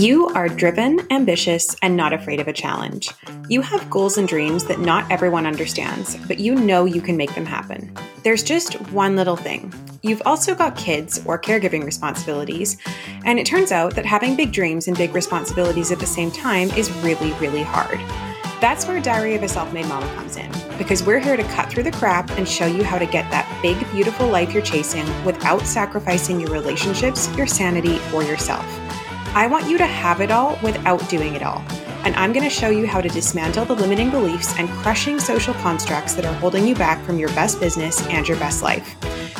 You are driven, ambitious, and not afraid of a challenge. You have goals and dreams that not everyone understands, but you know you can make them happen. There's just one little thing. You've also got kids or caregiving responsibilities, and it turns out that having big dreams and big responsibilities at the same time is really, really hard. That's where Diary of a Self Made Mama comes in, because we're here to cut through the crap and show you how to get that big, beautiful life you're chasing without sacrificing your relationships, your sanity, or yourself. I want you to have it all without doing it all. And I'm going to show you how to dismantle the limiting beliefs and crushing social constructs that are holding you back from your best business and your best life.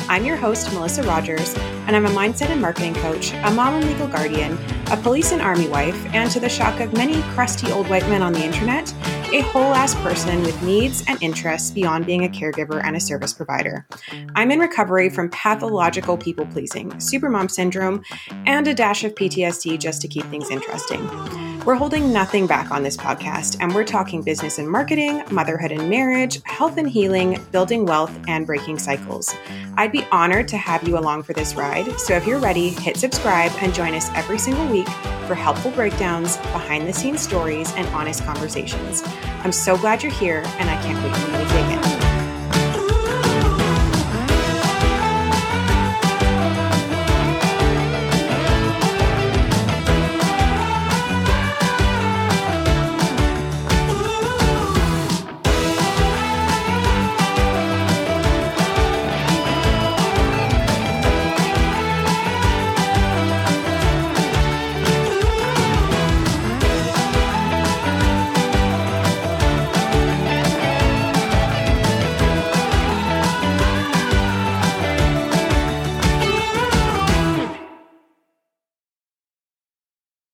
I'm your host, Melissa Rogers, and I'm a mindset and marketing coach, a mom and legal guardian, a police and army wife, and to the shock of many crusty old white men on the internet, a whole ass person with needs and interests beyond being a caregiver and a service provider. I'm in recovery from pathological people pleasing, supermom syndrome, and a dash of PTSD just to keep things interesting. We're holding nothing back on this podcast, and we're talking business and marketing, motherhood and marriage, health and healing, building wealth, and breaking cycles. I'd be honored to have you along for this ride, so if you're ready, hit subscribe and join us every single week for helpful breakdowns, behind the scenes stories, and honest conversations. I'm so glad you're here, and I can't wait for you to dig in.